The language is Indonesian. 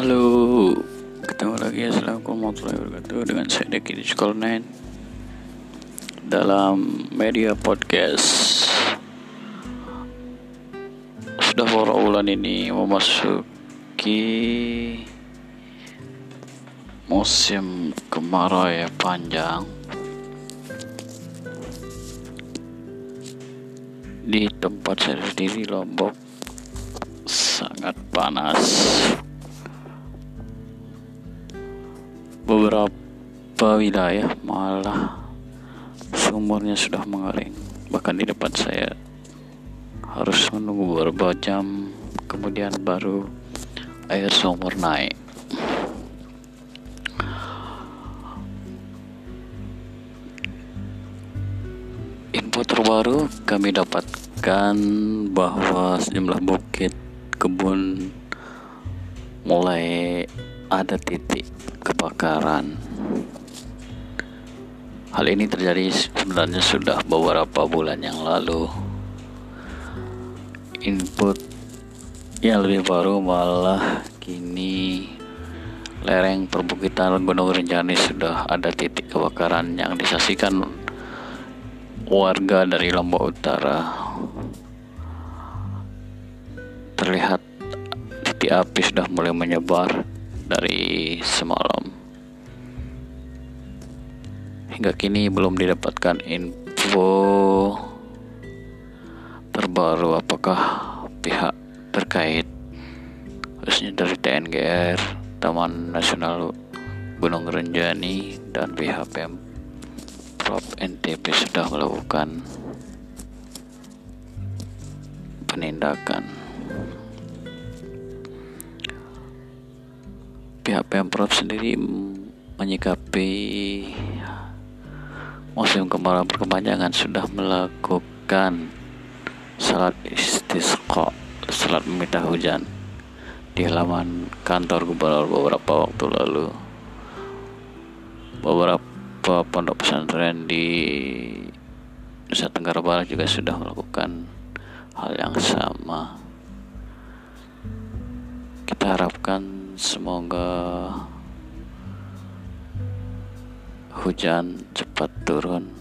pagi Assalamualaikum warahmatullahi wabarakatuh. Dengan saya Deki di Sekolah 9 Dalam media podcast. Sudah beberapa bulan ini memasuki Musim kemarau ya panjang. Di tempat saya sendiri Lombok Sangat panas beberapa wilayah malah sumurnya sudah mengering. Bahkan di depan saya harus menunggu beberapa jam kemudian baru air sumur naik. Info terbaru kami dapatkan bahwa sejumlah bukit kebun mulai ada titik kebakaran. Hal ini terjadi sebenarnya sudah beberapa bulan yang lalu. Input yang lebih baru malah kini lereng perbukitan Gunung Rinjani sudah ada titik kebakaran yang disaksikan warga dari Lombok Utara. Terlihat titik api sudah mulai menyebar dari semalam. Hingga kini belum didapatkan info terbaru apakah pihak terkait khususnya dari TNGR, Taman Nasional Gunung Renjani dan pihak Pemprov NTB sudah melakukan penindakan. pihak Pemprov sendiri menyikapi musim kemarau berkepanjangan sudah melakukan salat istisqa salat meminta hujan di halaman kantor gubernur beberapa waktu lalu. Beberapa pondok pesantren di Nusa Tenggara Barat juga sudah melakukan hal yang sama. Kita harapkan semoga hujan cepat turun